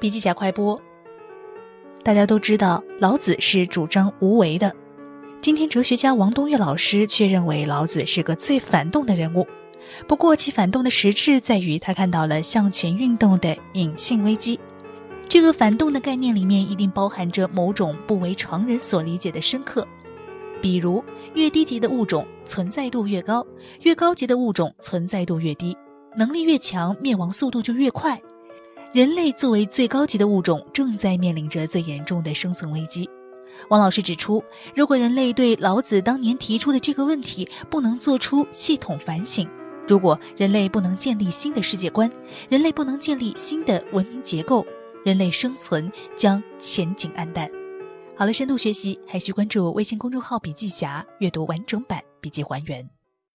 笔记侠快播。大家都知道，老子是主张无为的。今天，哲学家王东岳老师却认为老子是个最反动的人物。不过，其反动的实质在于他看到了向前运动的隐性危机。这个反动的概念里面，一定包含着某种不为常人所理解的深刻。比如，越低级的物种存在度越高，越高级的物种存在度越低，能力越强，灭亡速度就越快。人类作为最高级的物种，正在面临着最严重的生存危机。王老师指出，如果人类对老子当年提出的这个问题不能做出系统反省，如果人类不能建立新的世界观，人类不能建立新的文明结构，人类生存将前景黯淡。好了，深度学习还需关注微信公众号“笔记侠”，阅读完整版笔记还原。